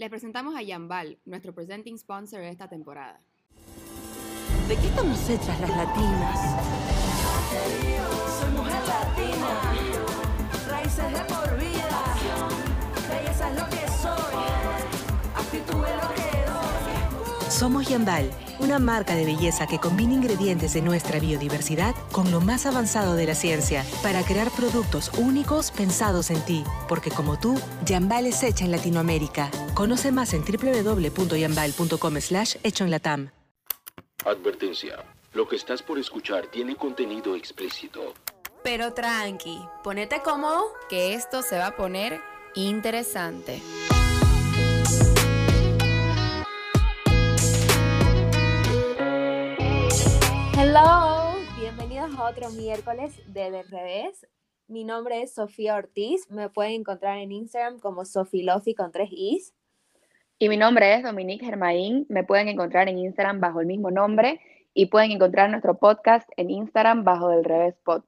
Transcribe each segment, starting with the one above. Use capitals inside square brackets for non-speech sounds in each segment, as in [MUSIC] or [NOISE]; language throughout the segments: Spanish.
Les presentamos a Yambal, nuestro presenting sponsor de esta temporada. ¿De qué estamos hechas las latinas? Soy mujer latina, raíces de por vida, belleza es lo que soy, actitud es lo que. Somos Yambal, una marca de belleza que combina ingredientes de nuestra biodiversidad con lo más avanzado de la ciencia para crear productos únicos pensados en ti. Porque como tú, Yambal es hecha en Latinoamérica. Conoce más en www.yambal.com slash hecho en Latam. Advertencia. Lo que estás por escuchar tiene contenido explícito. Pero tranqui, ponete cómodo, que esto se va a poner interesante. Hello, bienvenidos a otro miércoles de Del Revés. Mi nombre es Sofía Ortiz, me pueden encontrar en Instagram como Sofilofi con tres i's. Y mi nombre es Dominique Germain. Me pueden encontrar en Instagram bajo el mismo nombre y pueden encontrar nuestro podcast en Instagram bajo Del Revés Pod.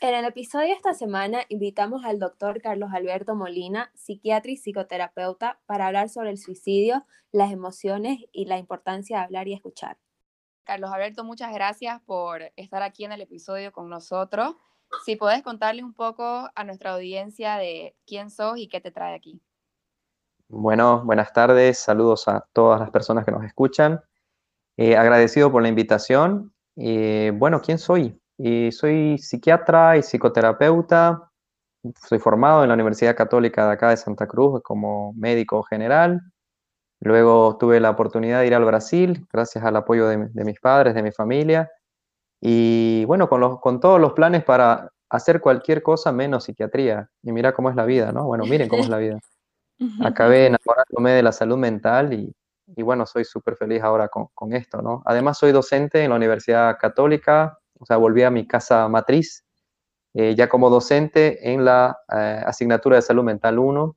En el episodio de esta semana invitamos al doctor Carlos Alberto Molina, psiquiatra y psicoterapeuta, para hablar sobre el suicidio, las emociones y la importancia de hablar y escuchar. Carlos Alberto, muchas gracias por estar aquí en el episodio con nosotros. Si podés contarle un poco a nuestra audiencia de quién sos y qué te trae aquí. Bueno, buenas tardes, saludos a todas las personas que nos escuchan. Eh, agradecido por la invitación. Eh, bueno, ¿quién soy? Eh, soy psiquiatra y psicoterapeuta. Soy formado en la Universidad Católica de acá de Santa Cruz como médico general. Luego tuve la oportunidad de ir al Brasil, gracias al apoyo de, de mis padres, de mi familia. Y bueno, con, los, con todos los planes para hacer cualquier cosa menos psiquiatría. Y mira cómo es la vida, ¿no? Bueno, miren cómo es la vida. [LAUGHS] Acabé enamorándome de la salud mental y, y bueno, soy súper feliz ahora con, con, esto, ¿no? Además, soy docente en la Universidad Católica, o sea, volví a mi casa matriz, eh, ya como docente en la eh, asignatura de salud mental 1.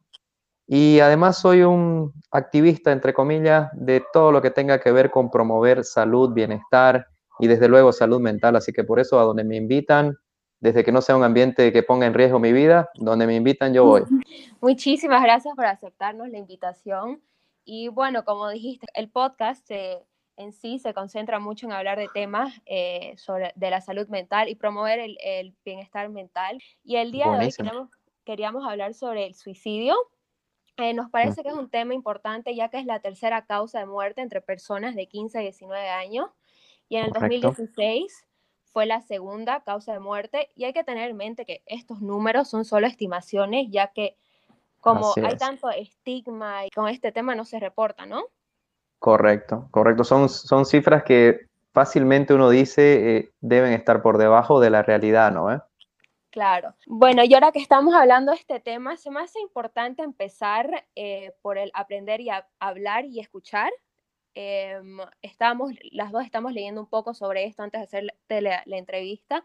Y además soy un activista, entre comillas, de todo lo que tenga que ver con promover salud, bienestar y desde luego salud mental. Así que por eso a donde me invitan, desde que no sea un ambiente que ponga en riesgo mi vida, donde me invitan yo voy. [LAUGHS] Muchísimas gracias por aceptarnos la invitación. Y bueno, como dijiste, el podcast eh, en sí se concentra mucho en hablar de temas eh, sobre, de la salud mental y promover el, el bienestar mental. Y el día Buenísimo. de hoy queríamos, queríamos hablar sobre el suicidio. Eh, nos parece que es un tema importante ya que es la tercera causa de muerte entre personas de 15 a 19 años. Y en el Correcto. 2016 fue la segunda causa de muerte. Y hay que tener en mente que estos números son solo estimaciones, ya que como Así hay es. tanto estigma y con este tema no se reporta, ¿no? Correcto, correcto. Son, son cifras que fácilmente uno dice eh, deben estar por debajo de la realidad, ¿no? ¿Eh? Claro. Bueno, y ahora que estamos hablando de este tema, se me hace importante empezar eh, por el aprender y a, hablar y escuchar. Eh, estamos, las dos estamos leyendo un poco sobre esto antes de hacer la, entrevista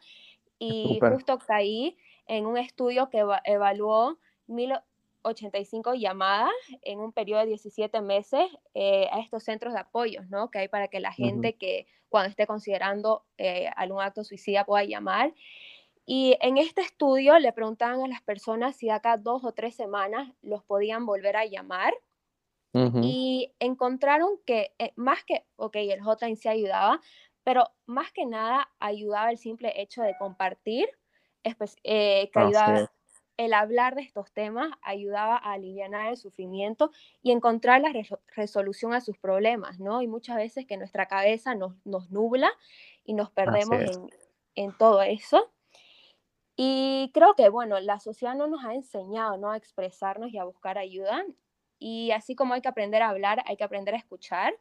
y justo caí en un estudio que eva- evaluó 1085 llamadas en un periodo de 17 meses eh, a estos centros de apoyos, ¿no? Que hay para que la gente que cuando esté considerando eh, algún acto suicida pueda llamar. Y en este estudio le preguntaban a las personas si acá dos o tres semanas los podían volver a llamar Ujú. y encontraron que eh, más que, ok, el en sí ayudaba, pero más que nada ayudaba el simple hecho de compartir, eh, que ayudaba, es. el hablar de estos temas ayudaba a aliviar el sufrimiento y encontrar la resol- resolución a sus problemas, ¿no? Y muchas veces que nuestra cabeza nos, nos nubla y nos perdemos en, en todo eso. Y creo que, bueno, la sociedad no nos ha enseñado, ¿no? A expresarnos y a buscar ayuda. Y así como hay que aprender a hablar, hay que aprender a escuchar.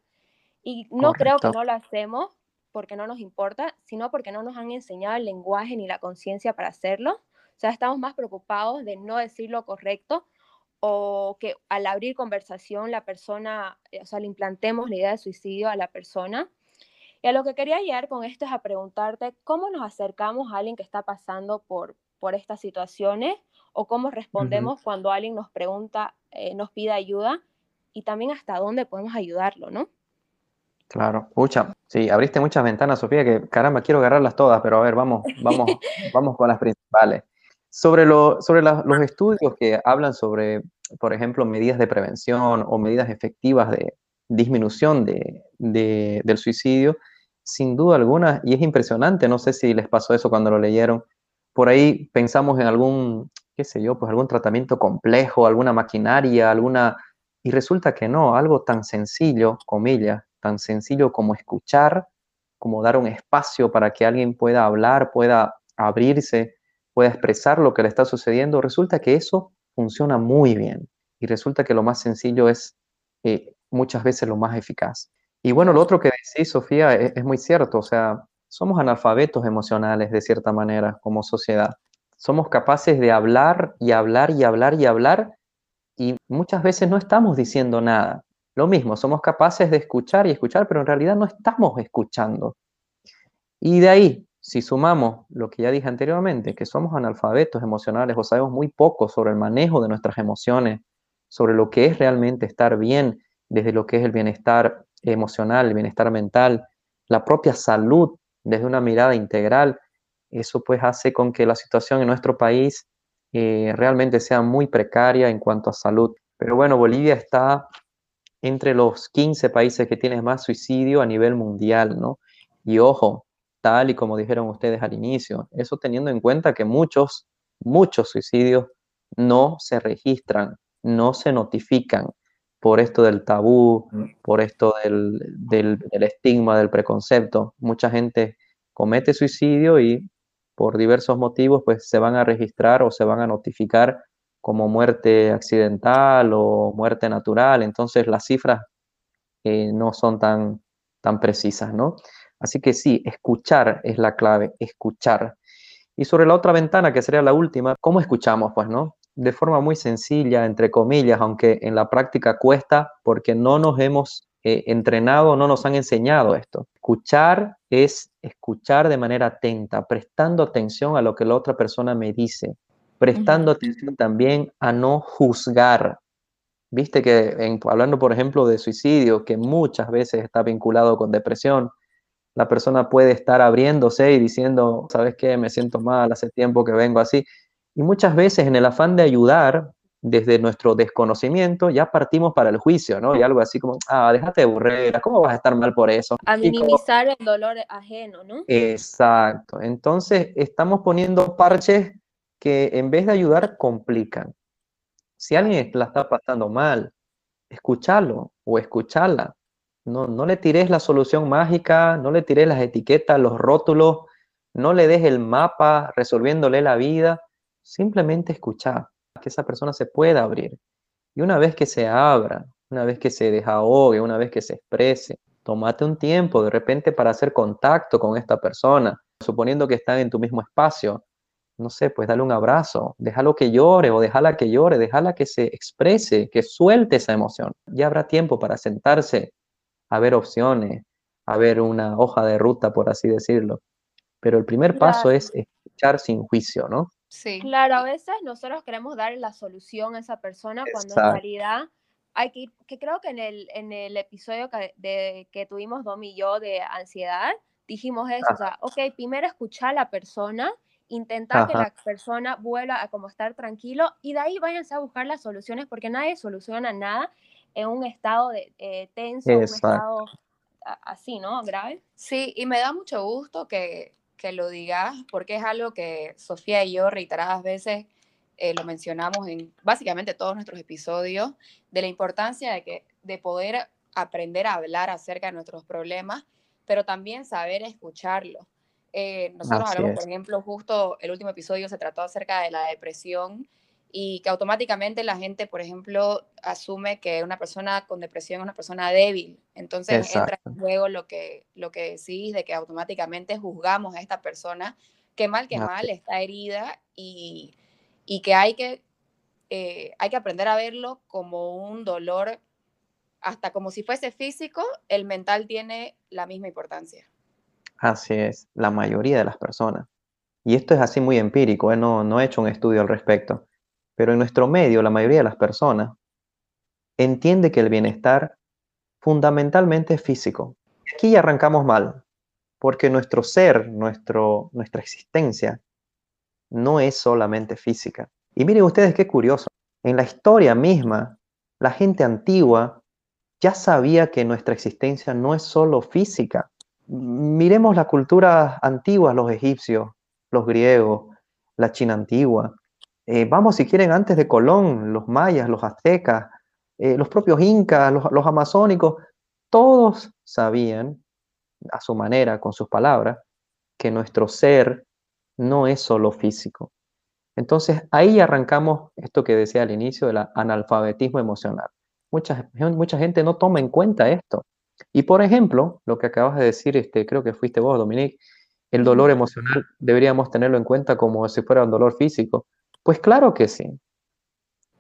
Y no creo que no lo hacemos porque no nos importa, sino porque no nos han enseñado el lenguaje ni la conciencia para hacerlo. O sea, estamos más preocupados de no decir lo correcto o que al abrir conversación la persona, eh, o sea, le implantemos la idea de suicidio a la persona. Y a lo que quería llegar con esto es a preguntarte cómo nos acercamos a alguien que está pasando por, por estas situaciones o cómo respondemos cuando alguien nos pregunta, eh, nos pide ayuda y también hasta dónde podemos ayudarlo, ¿no? Claro, pucha, sí, abriste muchas ventanas, Sofía, que caramba, quiero agarrarlas todas, pero a ver, vamos, vamos, [LAUGHS] vamos con las principales. Sobre, lo, sobre la- los estudios que hablan sobre por ejemplo, medidas de prevención o medidas efectivas de disminución de, de- del suicidio, sin duda alguna, y es impresionante, no sé si les pasó eso cuando lo leyeron, por ahí pensamos en algún, qué sé yo, pues algún tratamiento complejo, alguna maquinaria, alguna, y resulta que no, algo tan sencillo, comillas, tan sencillo como escuchar, como dar un espacio para que alguien pueda hablar, pueda abrirse, pueda expresar lo que le está sucediendo, resulta que eso funciona muy bien y resulta que lo más sencillo es eh, muchas veces lo más eficaz. Y bueno, lo otro que decís, Sofía, es, es muy cierto, o sea, somos analfabetos emocionales de cierta manera como sociedad. Somos capaces de hablar y hablar y hablar y hablar y muchas veces no estamos diciendo nada. Lo mismo, somos capaces de escuchar y escuchar, pero en realidad no estamos escuchando. Y de ahí, si sumamos lo que ya dije anteriormente, que somos analfabetos emocionales o sabemos muy poco sobre el manejo de nuestras emociones, sobre lo que es realmente estar bien, desde lo que es el bienestar emocional, el bienestar mental, la propia salud desde una mirada integral, eso pues hace con que la situación en nuestro país eh, realmente sea muy precaria en cuanto a salud. Pero bueno, Bolivia está entre los 15 países que tienen más suicidio a nivel mundial, ¿no? Y ojo, tal y como dijeron ustedes al inicio, eso teniendo en cuenta que muchos, muchos suicidios no se registran, no se notifican por esto del tabú, por esto del, del, del estigma, del preconcepto. Mucha gente comete suicidio y por diversos motivos pues se van a registrar o se van a notificar como muerte accidental o muerte natural. Entonces las cifras eh, no son tan, tan precisas, ¿no? Así que sí, escuchar es la clave, escuchar. Y sobre la otra ventana, que sería la última, ¿cómo escuchamos? Pues, ¿no? De forma muy sencilla, entre comillas, aunque en la práctica cuesta porque no nos hemos eh, entrenado, no nos han enseñado esto. Escuchar es escuchar de manera atenta, prestando atención a lo que la otra persona me dice, prestando atención también a no juzgar. Viste que en- hablando, por ejemplo, de suicidio, que muchas veces está vinculado con depresión, la persona puede estar abriéndose y diciendo, ¿sabes qué? Me siento mal, hace tiempo que vengo así. Y muchas veces en el afán de ayudar, desde nuestro desconocimiento, ya partimos para el juicio, ¿no? Y algo así como, ah, déjate de burrera, ¿cómo vas a estar mal por eso? A como- minimizar el dolor ajeno, ¿no? Exacto. Entonces, estamos poniendo parches que en vez de ayudar, complican. Si alguien la está pasando mal, escúchalo o escucharla. No, no le tires la solución mágica, no le tires las etiquetas, los rótulos, no le des el mapa resolviéndole la vida. Simplemente escuchar, que esa persona se pueda abrir. Y una vez que se abra, una vez que se desahogue, una vez que se exprese, tómate un tiempo de repente para hacer contacto con esta persona, suponiendo que están en tu mismo espacio. No sé, pues dale un abrazo, déjalo que llore o déjala que llore, déjala que se exprese, que suelte esa emoción. Ya habrá tiempo para sentarse a ver opciones, a ver una hoja de ruta, por así decirlo. Pero el primer paso Claro. es escuchar sin juicio, ¿no? Sí. Claro, a veces nosotros queremos dar la solución a esa persona cuando en Exacto. realidad hay que ir, que creo que en el, en el episodio que, de, que tuvimos Domi y yo de ansiedad, dijimos eso, o sea, ok, primero escuchar a la persona, intentar que Ajá. la persona vuelva a como estar tranquilo y de ahí váyanse a buscar las soluciones porque nadie soluciona nada en un estado de eh, tenso, un Exacto. estado a- así, ¿no? Grave. Sí, y me da mucho gusto que, que lo digas, porque es algo que Sofía y yo reiteradas veces eh, lo mencionamos en básicamente todos nuestros episodios, de la importancia de, que, de poder aprender a hablar acerca de nuestros problemas, pero también saber escucharlos. Eh, nosotros Así hablamos, es. por ejemplo, justo el último episodio se trató acerca de la depresión y que automáticamente la gente, por ejemplo, asume que una persona con depresión es una persona débil. Entonces entra Exacto. en juego lo que, lo que decís de que automáticamente juzgamos a esta persona que mal que mal está herida y, y que hay que, eh, hay que aprender a verlo como un dolor, hasta como si fuese físico, el mental tiene la misma importancia. Así es, la mayoría de las personas. Y esto es así muy empírico, ¿eh? no, no he hecho un estudio al respecto. Pero en nuestro medio, la mayoría de las personas entiende que el bienestar fundamentalmente es físico. Aquí arrancamos mal, porque nuestro ser, nuestro, nuestra existencia, no es solamente física. Y miren ustedes qué curioso. En la historia misma, la gente antigua ya sabía que nuestra existencia no es solo física. Miremos la cultura antigua, los egipcios, los griegos, la China antigua. Eh, vamos, si quieren, antes de Colón, los mayas, los aztecas, eh, los propios incas, los, los amazónicos, todos sabían, a su manera, con sus palabras, que nuestro ser no es solo físico. Entonces ahí arrancamos esto que decía al inicio del analfabetismo emocional. Mucha, mucha gente no toma en cuenta esto. Y por ejemplo, lo que acabas de decir, este, creo que fuiste vos, Dominique, el dolor emocional deberíamos tenerlo en cuenta como si fuera un dolor físico. Pues claro que sí.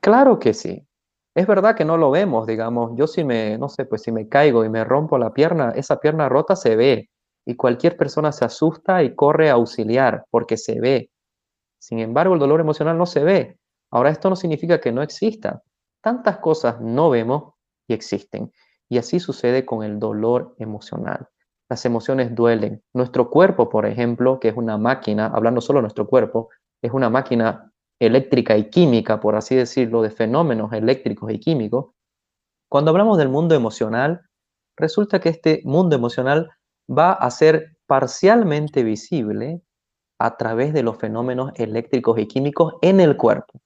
Claro que sí. Es verdad que no lo vemos, digamos, yo si me, no sé, pues si me caigo y me rompo la pierna, esa pierna rota se ve y cualquier persona se asusta y corre a auxiliar porque se ve. Sin embargo, el dolor emocional no se ve. Ahora, esto no significa que no exista. Tantas cosas no vemos y existen. Y así sucede con el dolor emocional. Las emociones duelen. Nuestro cuerpo, por ejemplo, que es una máquina, hablando solo de nuestro cuerpo, es una máquina eléctrica y química, por así decirlo, de fenómenos eléctricos y químicos. Cuando hablamos del mundo emocional, resulta que este mundo emocional va a ser parcialmente visible a través de los fenómenos eléctricos y químicos en el cuerpo.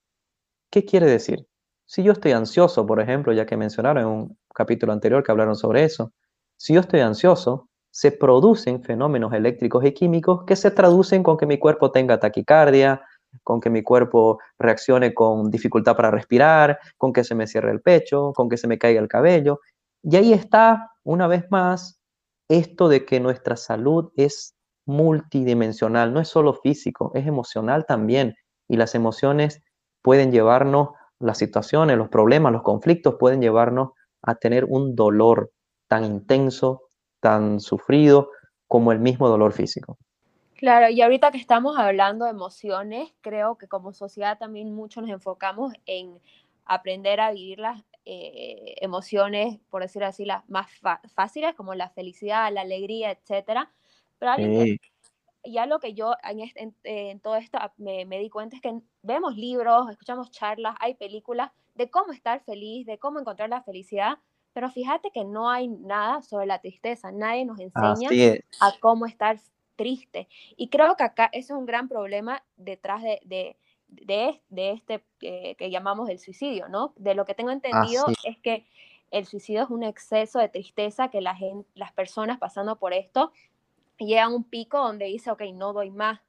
¿Qué quiere decir? Si yo estoy ansioso, por ejemplo, ya que mencionaron en un capítulo anterior que hablaron sobre eso, si yo estoy ansioso, se producen fenómenos eléctricos y químicos que se traducen con que mi cuerpo tenga taquicardia, con que mi cuerpo reaccione con dificultad para respirar, con que se me cierre el pecho, con que se me caiga el cabello. Y ahí está, una vez más, esto de que nuestra salud es multidimensional, no es solo físico, es emocional también. Y las emociones pueden llevarnos, las situaciones, los problemas, los conflictos pueden llevarnos a tener un dolor tan intenso, tan sufrido como el mismo dolor físico. Claro, y ahorita que estamos hablando de emociones, creo que como sociedad también mucho nos enfocamos en aprender a vivir las eh, emociones, por decir así, las más fáciles, como la felicidad, la alegría, etcétera. Pero sí. ya lo que yo en, este, en, en todo esto me, me, di cuenta es que vemos libros, escuchamos charlas, hay películas de cómo estar feliz, de cómo encontrar la felicidad, pero fíjate que no hay nada sobre la tristeza, nadie nos enseña a cómo estar triste. Y creo que acá eso es un gran problema detrás de, de, de, de este eh, que llamamos el suicidio, ¿no? De lo que tengo entendido es que el suicidio es un exceso de tristeza que la gente, las personas pasando por esto llegan a un pico donde dice, ok, no doy más.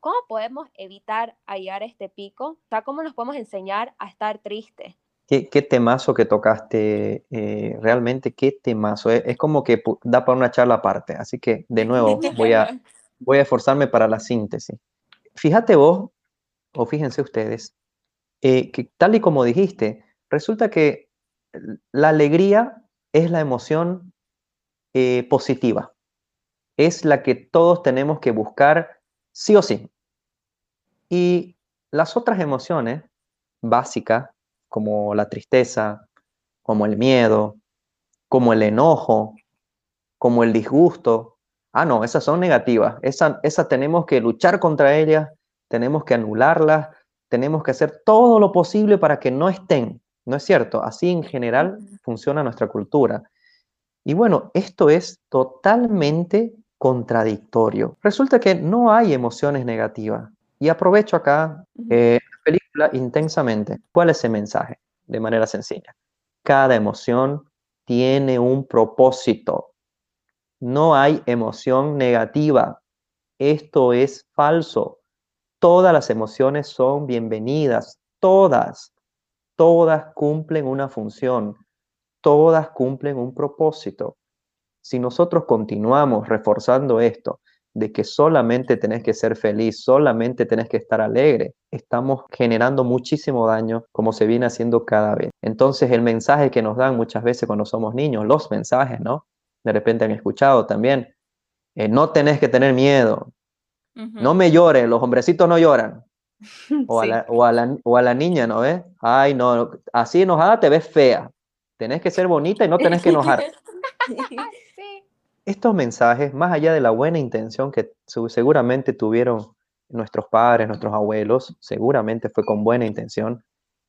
¿Cómo podemos evitar a este pico? O sea, ¿cómo nos podemos enseñar a estar tristes? Qué, qué, temazo que tocaste, eh, realmente qué temazo. Es, es, como que da para una charla aparte. Así que, de nuevo, [LAUGHS] voy a, voy a esforzarme para la síntesis. Fíjate vos, o fíjense ustedes, eh, que tal y como dijiste, resulta que la alegría es la emoción eh, positiva. Es la que todos tenemos que buscar sí o sí. Y las otras emociones básicas, como la tristeza, como el miedo, como el enojo, como el disgusto, ah, no, esas son negativas, esas esa tenemos que luchar contra ellas, tenemos que anularlas, tenemos que hacer todo lo posible para que no estén, ¿no es cierto? Así en general funciona nuestra cultura. Y bueno, esto es totalmente contradictorio. Resulta que no hay emociones negativas. Y aprovecho acá eh, intensamente. ¿Cuál es el mensaje? De manera sencilla. Cada emoción tiene un propósito. No hay emoción negativa. Esto es falso. Todas las emociones son bienvenidas. Todas. Todas cumplen una función. Todas cumplen un propósito. Si nosotros continuamos reforzando esto, de que solamente tenés que ser feliz, solamente tenés que estar alegre, estamos generando muchísimo daño como se viene haciendo cada vez. Entonces el mensaje que nos dan muchas veces cuando somos niños, los mensajes, ¿no? de repente han escuchado también. Eh, no tenés que tener miedo. Uh -huh. No me llores, los hombrecitos no lloran. [LAUGHS] O, sí. a la, o, a la, o, a la, niña, ¿no ves? Ay, no, así enojada te ves fea. Tenés que ser bonita y no tenés que [LAUGHS] enojar. Estos mensajes, más allá de la buena intención que seguramente tuvieron nuestros padres, nuestros abuelos, seguramente fue con buena intención,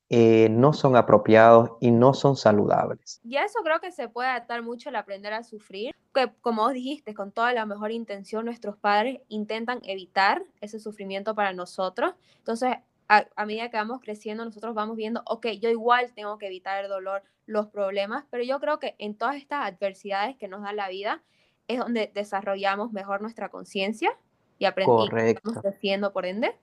eh, no son apropiados y no son saludables. Y a eso creo que se puede adaptar mucho el aprender a sufrir, que como vos dijiste, con toda la mejor intención, nuestros padres intentan evitar ese sufrimiento para nosotros. Entonces, a, a medida que vamos creciendo, nosotros vamos viendo, ok, yo igual tengo que evitar el dolor, los problemas, pero yo creo que en todas estas adversidades que nos da la vida es donde desarrollamos mejor nuestra conciencia y aprendemos creciendo por ende.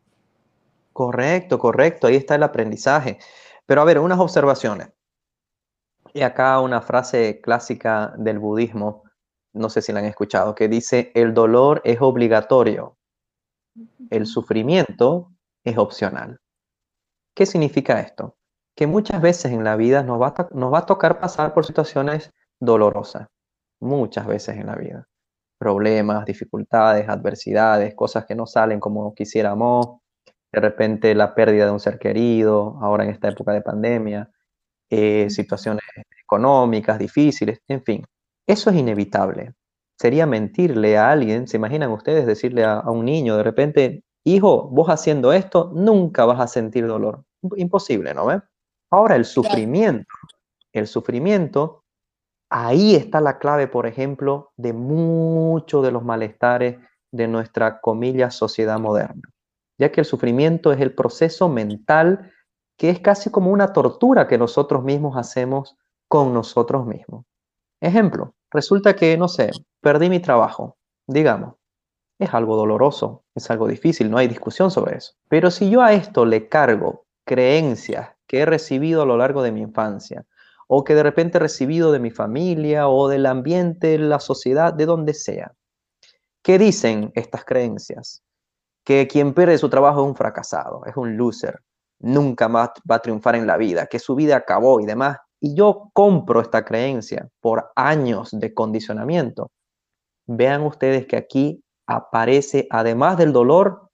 Correcto, correcto, ahí está el aprendizaje. Pero a ver, unas observaciones. Y acá una frase clásica del budismo, no sé si la han escuchado, que dice, el dolor es obligatorio, el sufrimiento es opcional. ¿Qué significa esto? Que muchas veces en la vida nos va a, to- nos va a tocar pasar por situaciones dolorosas, muchas veces en la vida. Problemas, dificultades, adversidades, cosas que no salen como quisiéramos, de repente la pérdida de un ser querido, ahora en esta época de pandemia, eh, situaciones económicas difíciles, en fin, eso es inevitable. Sería mentirle a alguien, ¿se imaginan ustedes decirle a, a un niño de repente, hijo, vos haciendo esto, nunca vas a sentir dolor? Imp- Imposible, ¿no ve? Ahora el sufrimiento, el sufrimiento, ahí está la clave, por ejemplo, de muchos de los malestares de nuestra, comillas, sociedad moderna ya que el sufrimiento es el proceso mental que es casi como una tortura que nosotros mismos hacemos con nosotros mismos. Ejemplo, resulta que, no sé, perdí mi trabajo, digamos. Es algo doloroso, es algo difícil, no hay discusión sobre eso. Pero si yo a esto le cargo creencias que he recibido a lo largo de mi infancia, o que de repente he recibido de mi familia o del ambiente, la sociedad, de donde sea, ¿qué dicen estas creencias? que quien pierde su trabajo es un fracasado, es un loser, nunca más va a triunfar en la vida, que su vida acabó y demás. Y yo compro esta creencia por años de condicionamiento. Vean ustedes que aquí aparece, además del dolor,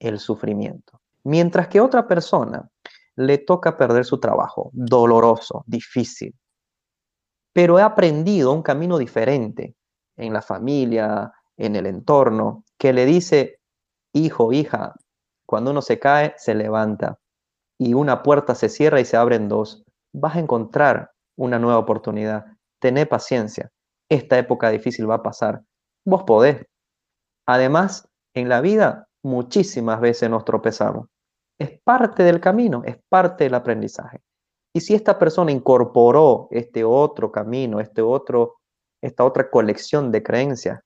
el sufrimiento. Mientras que otra persona le toca perder su trabajo, doloroso, difícil, pero he aprendido un camino diferente en la familia, en el entorno, que le dice, hijo, hija, cuando uno se cae, se levanta y una puerta se cierra y se abren dos. Vas a encontrar una nueva oportunidad. Tené paciencia. Esta época difícil va a pasar. Vos podés. Además, en la vida muchísimas veces nos tropezamos. Es parte del camino, es parte del aprendizaje. Y si esta persona incorporó este otro camino, este otro, esta otra colección de creencias,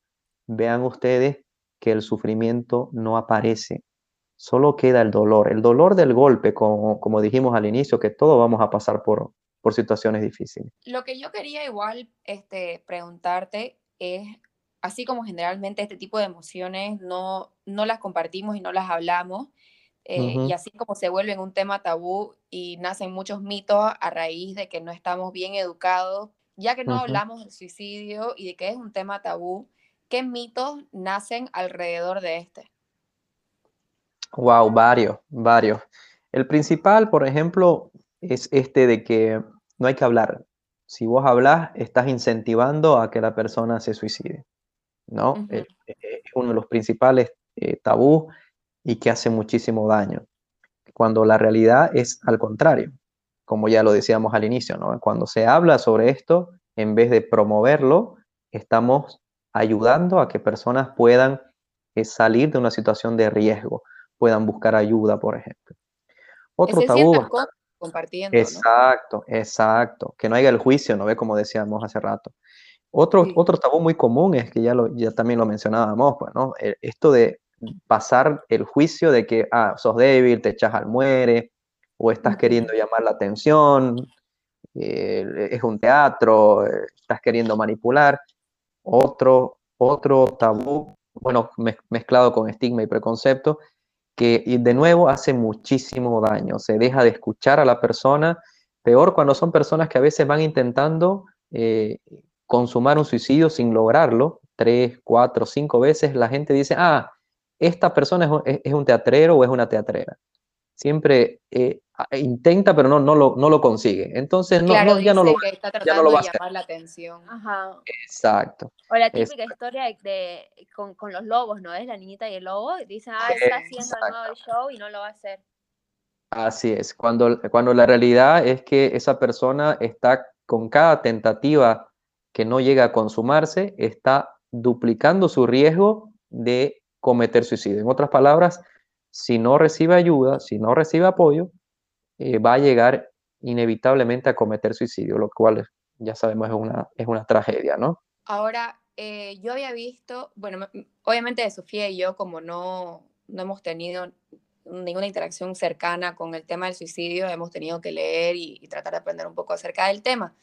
vean ustedes que el sufrimiento no aparece, solo queda el dolor, el dolor del golpe, como, como dijimos al inicio, que todos vamos a pasar por, por situaciones difíciles. Lo que yo quería igual este, preguntarte es, así como generalmente este tipo de emociones no, no las compartimos y no las hablamos, eh, y así como se vuelven un tema tabú y nacen muchos mitos a raíz de que no estamos bien educados, ya que no hablamos del suicidio y de que es un tema tabú, ¿qué mitos nacen alrededor de este? Wow, varios, varios. El principal, por ejemplo, es este de que no hay que hablar. Si vos hablas, estás incentivando a que la persona se suicide, ¿no? Eh, eh, Es uno de los principales tabús y que hace muchísimo daño. Cuando la realidad es al contrario, como ya lo decíamos al inicio, ¿no? Cuando se habla sobre esto, en vez de promoverlo, estamos ayudando a que personas puedan eh, salir de una situación de riesgo, puedan buscar ayuda, por ejemplo. Otro se tabú, compartiendo, ¿no? exacto, exacto, que no haya el juicio, ¿no ve? Como decíamos hace rato. Otro, Sí. otro tabú muy común es que ya, lo, ya también lo mencionábamos, pues, ¿no? Eh, Esto de pasar el juicio de que, ah, sos débil, te echas al muere, o estás queriendo llamar la atención, eh, es un teatro, eh, estás queriendo manipular. Otro, otro tabú, bueno, mez- mezclado con estigma y preconcepto, que y de nuevo hace muchísimo daño. Se deja de escuchar a la persona, peor cuando son personas que a veces van intentando eh, consumar un suicidio sin lograrlo, tres, cuatro, cinco veces, la gente dice, ah, esta persona es un, es- un teatrero o es una teatrera. Siempre eh, a- intenta, pero no, no, lo, no lo consigue. Entonces, no, Claro, no, ya no lo está ya no lo va a de hacer. llamar la atención. Ajá. Exacto. O la típica historia de, de- con, con los lobos, ¿no es? La niñita y el lobo. Dicen, ah, está haciendo el nuevo show y no lo va a hacer. Así es, cuando, cuando la realidad es que esa persona está con cada tentativa que no llega a consumarse, está duplicando su riesgo de cometer suicidio. En otras palabras, si no recibe ayuda, si no recibe apoyo, eh, va a llegar inevitablemente a cometer suicidio, lo cual ya sabemos es una, es una tragedia, ¿no? Ahora, eh, yo había visto, bueno, obviamente de Sofía y yo, como no, no hemos tenido ninguna interacción cercana con el tema del suicidio, hemos tenido que leer y, tratar de aprender un poco acerca del tema.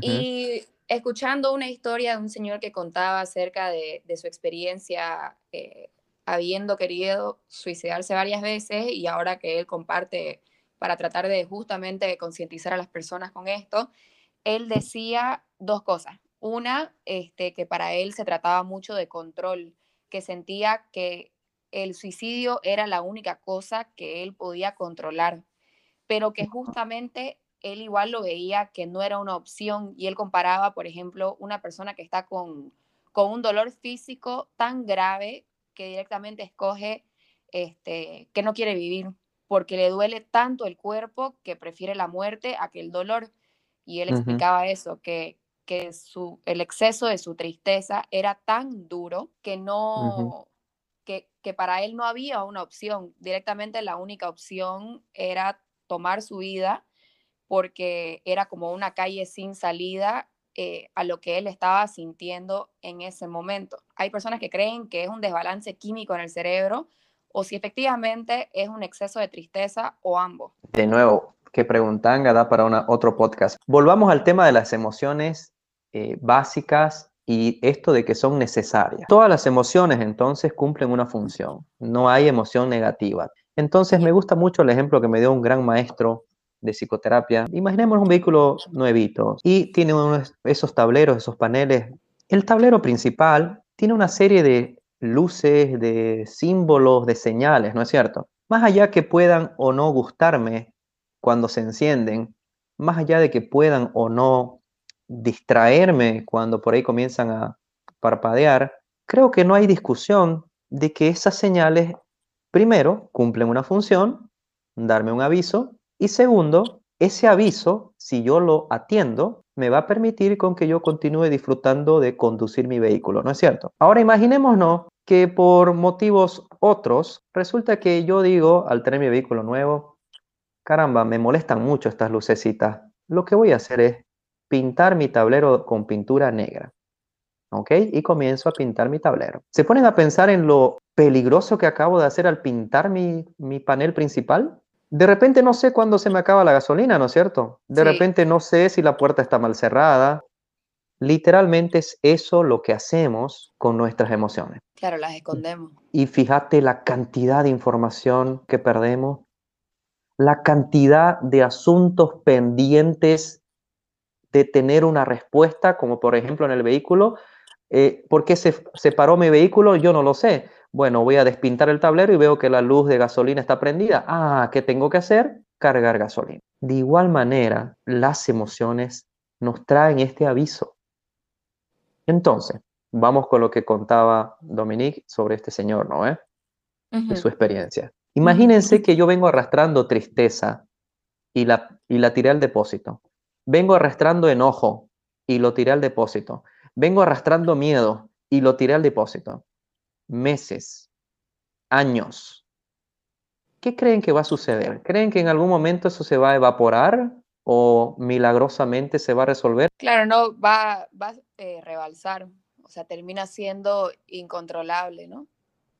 Y escuchando una historia de un señor que contaba acerca de, su experiencia eh, habiendo querido suicidarse varias veces y ahora que él comparte para tratar de justamente concientizar a las personas con esto, él decía dos cosas. Una, este, que para él se trataba mucho de control, que sentía que el suicidio era la única cosa que él podía controlar, pero que justamente él igual lo veía que no era una opción y él comparaba, por ejemplo, una persona que está con, con un dolor físico tan grave que directamente escoge este, que no quiere vivir porque le duele tanto el cuerpo que prefiere la muerte a que el dolor. Y él explicaba eso, que, que su, el exceso de su tristeza era tan duro que no, que, que para él no había una opción. Directamente la única opción era tomar su vida porque era como una calle sin salida eh, a lo que él estaba sintiendo en ese momento. Hay personas que creen que es un desbalance químico en el cerebro o si efectivamente es un exceso de tristeza o ambos. De nuevo, qué preguntan, da para una, otro podcast. Volvamos al tema de las emociones eh, básicas y esto de que son necesarias. Todas las emociones entonces cumplen una función, no hay emoción negativa. Entonces me gusta mucho el ejemplo que me dio un gran maestro de psicoterapia. Imaginemos un vehículo nuevito y tiene esos tableros, esos paneles. El tablero principal tiene una serie de luces, de símbolos, de señales, ¿no es cierto? Más allá que puedan o no gustarme cuando se encienden, más allá de que puedan o no distraerme cuando por ahí comienzan a parpadear, creo que no hay discusión de que esas señales, primero, cumplen una función, darme un aviso, y segundo, ese aviso, si yo lo atiendo, me va a permitir con que yo continúe disfrutando de conducir mi vehículo, ¿no es cierto? Ahora imaginémonos que por motivos otros, resulta que yo digo al tener mi vehículo nuevo, caramba, me molestan mucho estas lucecitas. Lo que voy a hacer es pintar mi tablero con pintura negra. ¿Ok? Y comienzo a pintar mi tablero. ¿Se ponen a pensar en lo peligroso que acabo de hacer al pintar mi, mi panel principal? De repente no sé cuándo se me acaba la gasolina, ¿no es cierto? De repente no sé si la puerta está mal cerrada. Literalmente es eso lo que hacemos con nuestras emociones. Claro, las escondemos. Y fíjate la cantidad de información que perdemos, la cantidad de asuntos pendientes de tener una respuesta, como por ejemplo en el vehículo. Eh, ¿Por qué se, se paró mi vehículo? Yo no lo sé bueno, voy a despintar el tablero y veo que la luz de gasolina está prendida. Ah, ¿qué tengo que hacer? Cargar gasolina. De igual manera, las emociones nos traen este aviso. Entonces, vamos con lo que contaba Dominique sobre este señor, ¿no? Eh? De su experiencia. Imagínense que yo vengo arrastrando tristeza y la, y la tiré al depósito. Vengo arrastrando enojo y lo tiré al depósito. Vengo arrastrando miedo y lo tiré al depósito meses, años. ¿Qué creen que va a suceder? ¿Creen que en algún momento eso se va a evaporar o milagrosamente se va a resolver? Claro, no, va, va a eh, rebalsar, o sea, termina siendo incontrolable, ¿no?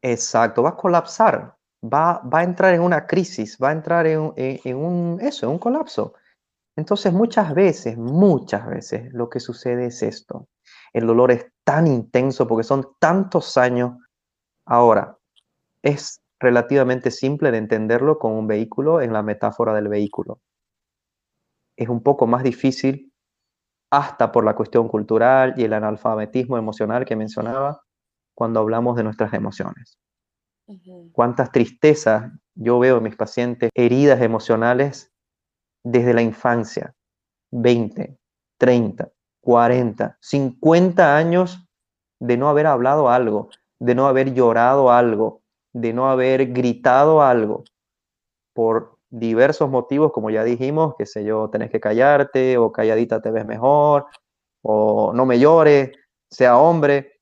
Exacto, va a colapsar, va, va a entrar en una crisis, va a entrar en, en un, eso, en un colapso. Entonces, muchas veces, muchas veces, lo que sucede es esto. El dolor es tan intenso porque son tantos años Ahora, es relativamente simple de entenderlo con un vehículo en la metáfora del vehículo. Es un poco más difícil hasta por la cuestión cultural y el analfabetismo emocional que mencionaba cuando hablamos de nuestras emociones. Cuántas tristezas yo veo en mis pacientes, heridas emocionales desde la infancia, 20, 30, 40, 50 años de no haber hablado algo, de no haber llorado algo, de no haber gritado algo por diversos motivos, como ya dijimos, que sé yo, tenés que callarte o calladita te ves mejor o no me llores, sea hombre.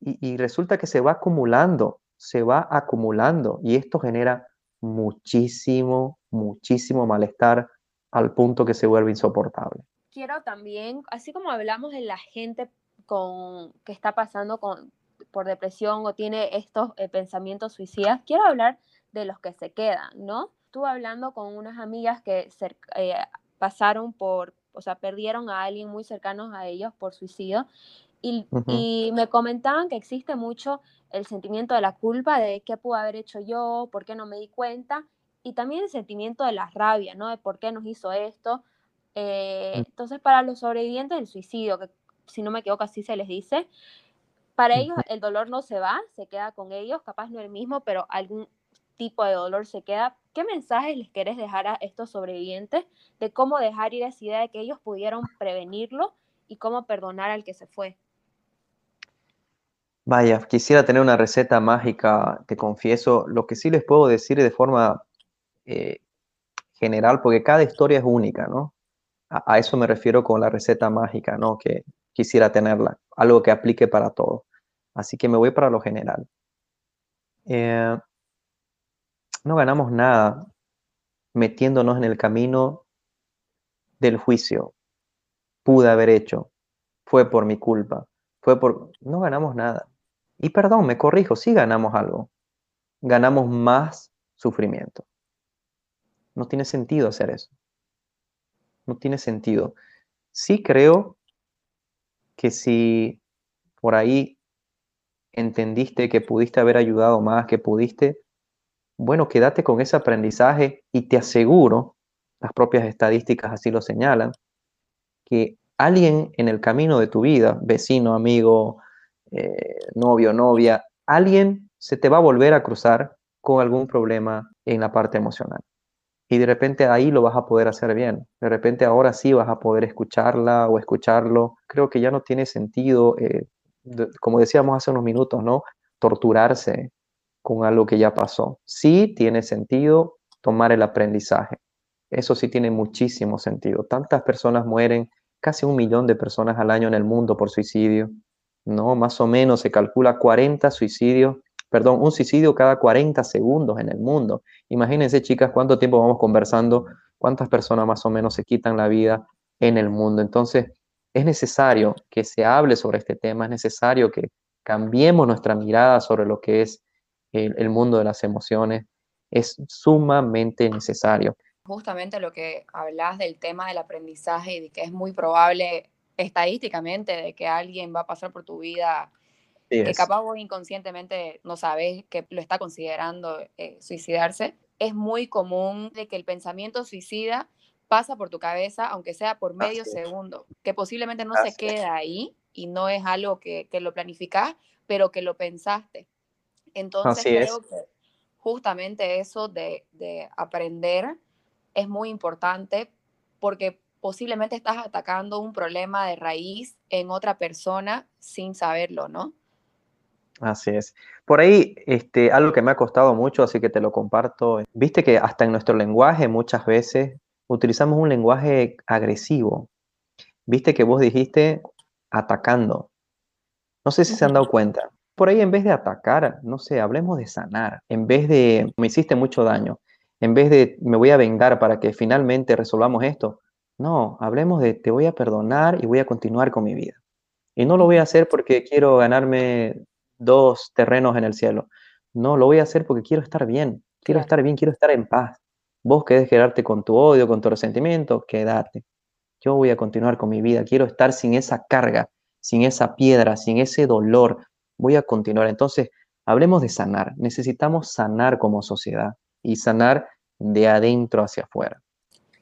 Y, y resulta que se va acumulando, se va acumulando y esto genera muchísimo, muchísimo malestar al punto que se vuelve insoportable. Quiero también, así como hablamos de la gente con, que está pasando con, por depresión o tiene estos eh, pensamientos suicidas, quiero hablar de los que se quedan, ¿no? Estuve hablando con unas amigas que se, eh, pasaron por, o sea, perdieron a alguien muy cercano a ellos por suicidio y, y me comentaban que existe mucho el sentimiento de la culpa de qué pude haber hecho yo, por qué no me di cuenta, y también el sentimiento de la rabia, ¿no? De por qué nos hizo esto. Eh, Mm. entonces, para los sobrevivientes del suicidio, que si no me equivoco así se les dice, para ellos el dolor no se va, se queda con ellos, capaz no el mismo, pero algún tipo de dolor se queda. ¿Qué mensajes les querés dejar a estos sobrevivientes de cómo dejar ir esa idea de que ellos pudieron prevenirlo y cómo perdonar al que se fue? Vaya, quisiera tener una receta mágica, te confieso. Lo que sí les puedo decir de forma eh, general, porque cada historia es única, ¿no? A, a eso me refiero con la receta mágica, ¿no? Que quisiera tenerla, algo que aplique para todo. Así que me voy para lo general. Eh, no ganamos nada metiéndonos en el camino del juicio. Pude haber hecho, fue por mi culpa, fue por... No ganamos nada. Y perdón, me corrijo, sí ganamos algo. Ganamos más sufrimiento. No tiene sentido hacer eso. No tiene sentido. Sí creo que si por ahí entendiste que pudiste haber ayudado más, que pudiste, bueno, quédate con ese aprendizaje y te aseguro, las propias estadísticas así lo señalan, que alguien en el camino de tu vida, vecino, amigo, eh, novio, novia, alguien se te va a volver a cruzar con algún problema en la parte emocional. Y de repente ahí lo vas a poder hacer bien. De repente ahora sí vas a poder escucharla o escucharlo. Creo que ya no tiene sentido, eh, como decíamos hace unos minutos, ¿no? Torturarse con algo que ya pasó. Sí tiene sentido tomar el aprendizaje. Eso sí tiene muchísimo sentido. Tantas personas mueren, casi un millón de personas al año en el mundo por suicidio. No, más o menos se calcula 40 suicidios, perdón, un suicidio cada 40 segundos en el mundo. Imagínense, chicas, cuánto tiempo vamos conversando, cuántas personas más o menos se quitan la vida en el mundo. Entonces, es necesario que se hable sobre este tema, es necesario que cambiemos nuestra mirada sobre lo que es el, el mundo de las emociones. Es sumamente necesario. Justamente lo que hablas del tema del aprendizaje y de que es muy probable estadísticamente de que alguien va a pasar por tu vida que es. capaz vos inconscientemente no sabes que lo está considerando eh, suicidarse, es muy común de que el pensamiento suicida pasa por tu cabeza, aunque sea por medio Así es. segundo, que posiblemente no Así se es. queda ahí y no es algo que, que lo planificás, pero que lo pensaste. Entonces Así es. creo que justamente eso de, de aprender es muy importante porque posiblemente estás atacando un problema de raíz en otra persona sin saberlo, ¿no? Así es. Por ahí, este, algo que me ha costado mucho, así que te lo comparto. Viste que hasta en nuestro lenguaje muchas veces utilizamos un lenguaje agresivo. Viste que vos dijiste atacando. No sé si se han dado cuenta. Por ahí, en vez de atacar, no sé, hablemos de sanar. En vez de me hiciste mucho daño, en vez de me voy a vengar para que finalmente resolvamos esto. No, hablemos de te voy a perdonar y voy a continuar con mi vida. Y no lo voy a hacer porque quiero ganarme dos terrenos en el cielo. No, lo voy a hacer porque quiero estar bien. Quiero estar bien, quiero estar en paz. Vos querés quedarte con tu odio, con tu resentimiento, quédate. Yo voy a continuar con mi vida. Quiero estar sin esa carga, sin esa piedra, sin ese dolor. Voy a continuar. Entonces, hablemos de sanar. Necesitamos sanar como sociedad y sanar de adentro hacia afuera.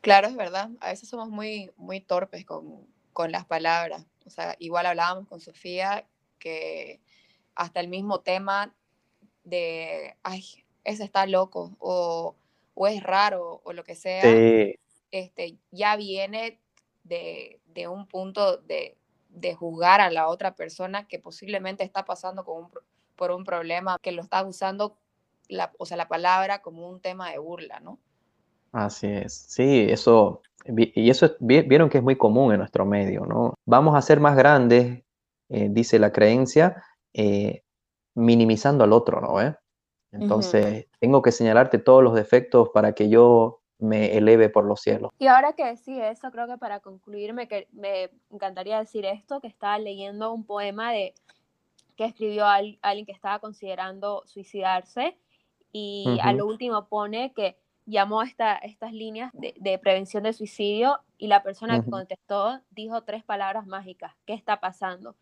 Claro, es verdad. A veces somos muy, muy torpes con, con las palabras. O sea, igual hablábamos con Sofía que hasta el mismo tema de, ay, ese está loco o, o es raro o lo que sea, Sí, este, ya viene de, de un punto de, de juzgar a la otra persona que posiblemente está pasando con un por un problema, que lo está usando, la, o sea, la palabra como un tema de burla, ¿no? Así es, sí, eso, y eso es- vi- vieron que es muy común en nuestro medio, ¿no? Vamos a ser más grandes, eh, dice la creencia, eh, minimizando al otro, ¿no? ¿Eh? Entonces, tengo que señalarte todos los defectos para que yo me eleve por los cielos. Y ahora que decís eso, creo que para concluir me, que- me encantaría decir esto, que estaba leyendo un poema de que escribió al- alguien que estaba considerando suicidarse y a Ujú. lo último pone que llamó a esta, estas líneas de, de prevención de suicidio y la persona que contestó dijo tres palabras mágicas, ¿qué está pasando?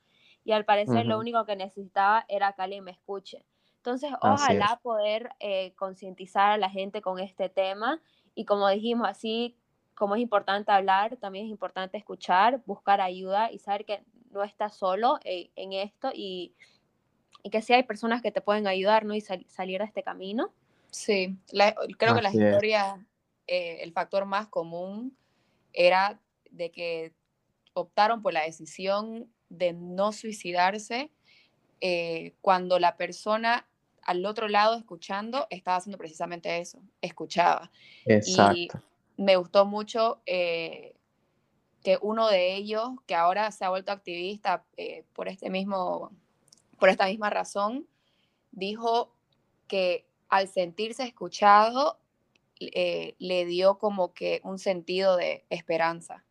Y al parecer lo único que necesitaba era que alguien me escuche. Entonces, Así ojalá es. poder eh, concientizar a la gente con este tema y como dijimos, así como es importante hablar, también es importante escuchar, buscar ayuda y saber que no estás solo eh, en esto y, y que sí hay personas que te pueden ayudar ¿no? y sal- salir de este camino. Sí, la- creo que las es. historias, eh, el factor más común era de que optaron por la decisión de no suicidarse eh, cuando la persona al otro lado escuchando estaba haciendo precisamente eso, escuchaba. Y Exacto. me gustó mucho eh, que uno de ellos, que ahora se ha vuelto activista eh, por, este mismo, por esta misma razón, dijo que al sentirse escuchado eh, le dio como que un sentido de esperanza.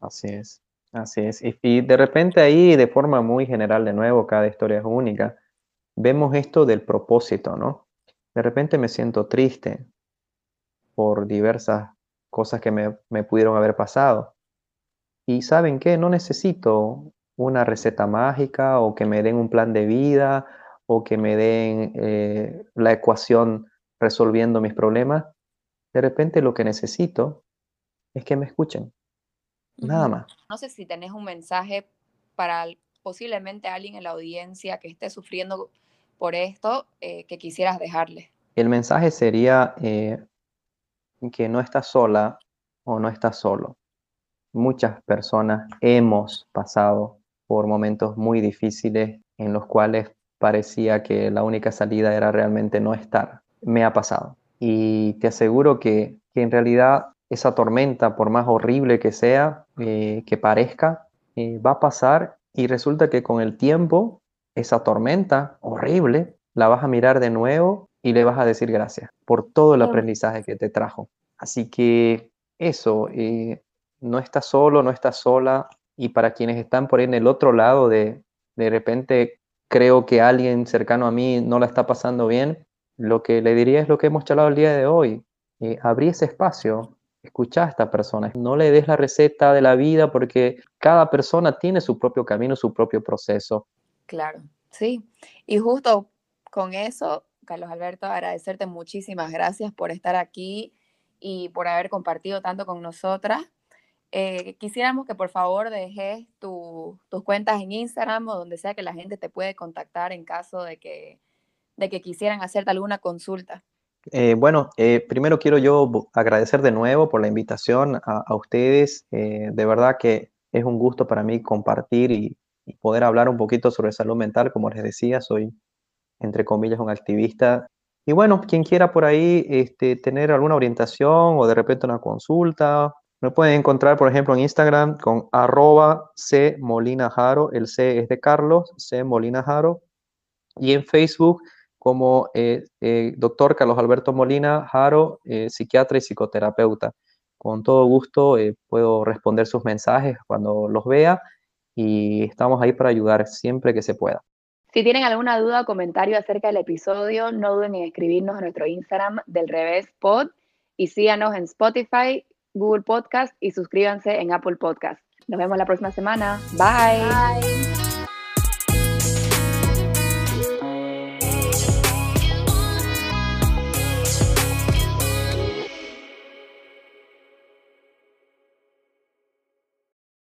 Así es, así es. Y, de repente ahí, de forma muy general, de nuevo, cada historia es única, vemos esto del propósito, ¿no? De repente me siento triste por diversas cosas que me, me pudieron haber pasado. Y ¿saben qué? No necesito una receta mágica o que me den un plan de vida o que me den eh, la ecuación resolviendo mis problemas. De repente lo que necesito es que me escuchen. Nada más. No sé si tenés un mensaje para posiblemente alguien en la audiencia que esté sufriendo por esto eh, que quisieras dejarle. El mensaje sería eh, que no estás sola o no estás solo. Muchas personas hemos pasado por momentos muy difíciles en los cuales parecía que la única salida era realmente no estar. Me ha pasado. Y te aseguro que, que en realidad esa tormenta, por más horrible que sea, eh, que parezca, eh, va a pasar y resulta que con el tiempo esa tormenta horrible la vas a mirar de nuevo y le vas a decir gracias por todo el aprendizaje que te trajo. Así que eso, eh, no estás solo, no estás sola. Y para quienes están por ahí en el otro lado de, de repente creo que alguien cercano a mí no la está pasando bien, lo que le diría es lo que hemos charlado el día de hoy. Eh, abrí ese espacio, escucha a esta persona, no le des la receta de la vida porque cada persona tiene su propio camino, su propio proceso. Claro, sí. Y justo con eso, Carlos Alberto, agradecerte muchísimas gracias por estar aquí y por haber compartido tanto con nosotras. Eh, quisiéramos que por favor dejes tu- tus cuentas en Instagram o donde sea que la gente te puede contactar en caso de que, de que quisieran hacerte alguna consulta. Eh, bueno, eh, primero quiero yo agradecer de nuevo por la invitación a, ustedes. Eh, de verdad que es un gusto para mí compartir y, y poder hablar un poquito sobre salud mental. Como les decía, soy, entre comillas, un activista. Y bueno, quien quiera por ahí este, tener alguna orientación o de repente una consulta, me pueden encontrar, por ejemplo, en Instagram con arroba C Molina Jaro. El C es de Carlos, C Molina Jaro. Y en Facebook como eh, eh, doctor Carlos Alberto Molina Jaro, eh, psiquiatra y psicoterapeuta. Con todo gusto eh, puedo responder sus mensajes cuando los vea y estamos ahí para ayudar siempre que se pueda. Si tienen alguna duda o comentario acerca del episodio, no duden en escribirnos a nuestro Instagram del revés pod y síganos en Spotify, Google Podcast y suscríbanse en Apple Podcast. Nos vemos la próxima semana. Bye. Bye.